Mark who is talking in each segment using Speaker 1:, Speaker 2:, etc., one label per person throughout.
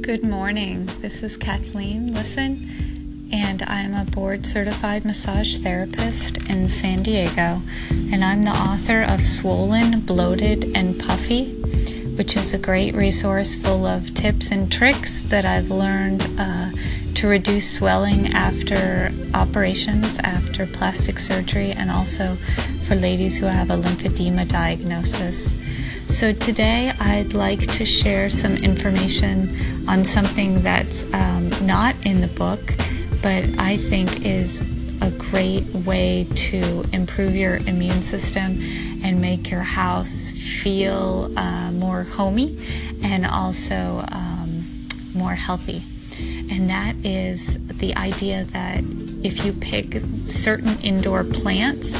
Speaker 1: Good morning. This is Kathleen Lisson, and I'm a board certified massage therapist in San Diego. And I'm the author of Swollen, Bloated, and Puffy, which is a great resource full of tips and tricks that I've learned uh, to reduce swelling after operations, after plastic surgery, and also for ladies who have a lymphedema diagnosis. So, today I'd like to share some information on something that's um, not in the book, but I think is a great way to improve your immune system and make your house feel uh, more homey and also um, more healthy. And that is the idea that if you pick certain indoor plants,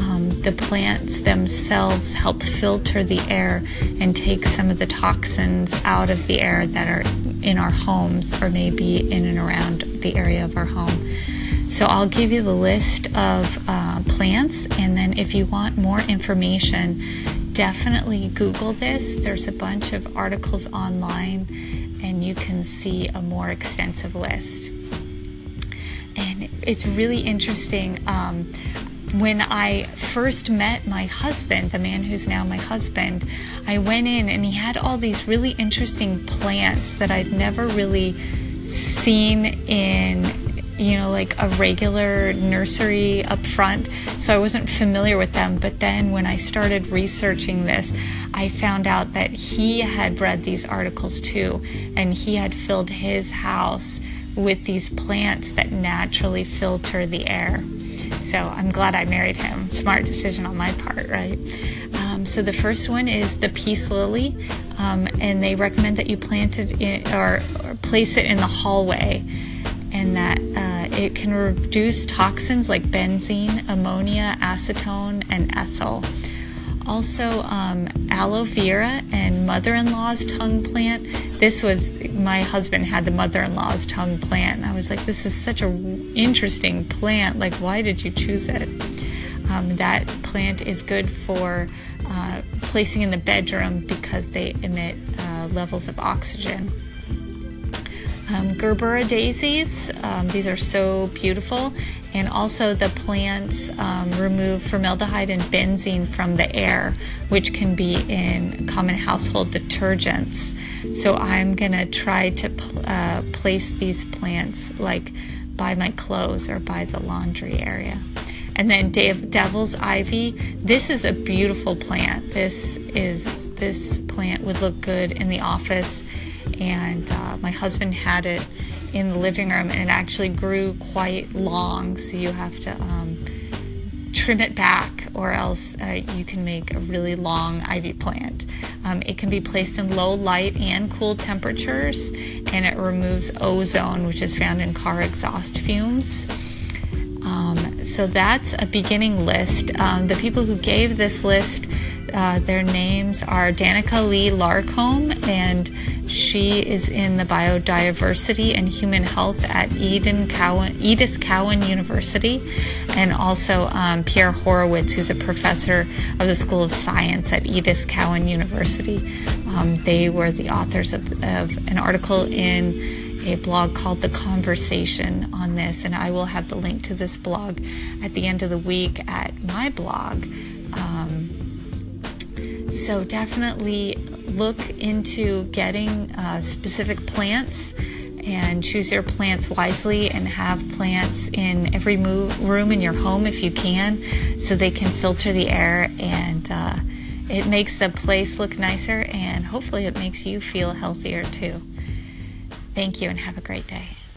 Speaker 1: um, the plants themselves help filter the air and take some of the toxins out of the air that are in our homes or maybe in and around the area of our home. So I'll give you the list of uh, plants, and then if you want more information, definitely Google this. There's a bunch of articles online, and you can see a more extensive list. And it's really interesting. Um, when I first met my husband, the man who's now my husband, I went in and he had all these really interesting plants that I'd never really seen in, you know, like a regular nursery up front. So I wasn't familiar with them. But then when I started researching this, I found out that he had read these articles too, and he had filled his house with these plants that naturally filter the air. So I'm glad I married him. Smart decision on my part, right? Um, so the first one is the peace lily, um, and they recommend that you plant it in, or, or, place it in the hallway, and that uh, it can reduce toxins like benzene, ammonia, acetone, and ethyl. Also, um, aloe vera and mother in law's tongue plant. This was my husband had the mother in law's tongue plant. I was like, this is such an interesting plant. Like, why did you choose it? Um, that plant is good for uh, placing in the bedroom because they emit uh, levels of oxygen. Um, Gerbera daisies, um, these are so beautiful. And also, the plants um, remove formaldehyde and benzene from the air, which can be in common household detergents. So, I'm to try to pl- uh, place these plants like by my clothes or by the laundry area. And then devil's ivy. This is a beautiful plant. This is this plant would look good in the office and uh, my husband had it in the living room and it actually grew quite long so you have to um, trim it back or else uh, you can make a really long ivy plant. Um, it can be placed in low light and cool temperatures and it removes ozone which is found in car exhaust fumes. Um, so that's a beginning list. Um, the people who gave this list uh, their names are Danica Lee Larcombe, and she is in the biodiversity and human health at Eden Cowan, Edith Cowan University, and also um, Pierre Horowitz, who's a professor of the School of Science at Edith Cowan University. Um, they were the authors of, of an article in a blog called The Conversation on this, and I will have the link to this blog at the end of the week at my blog. Um, so definitely look into getting uh, specific plants and choose your plants wisely and have plants in every room in your home if you can so they can filter the air and uh, it makes the place look nicer and hopefully it makes you feel healthier too. Thank you and have a great day.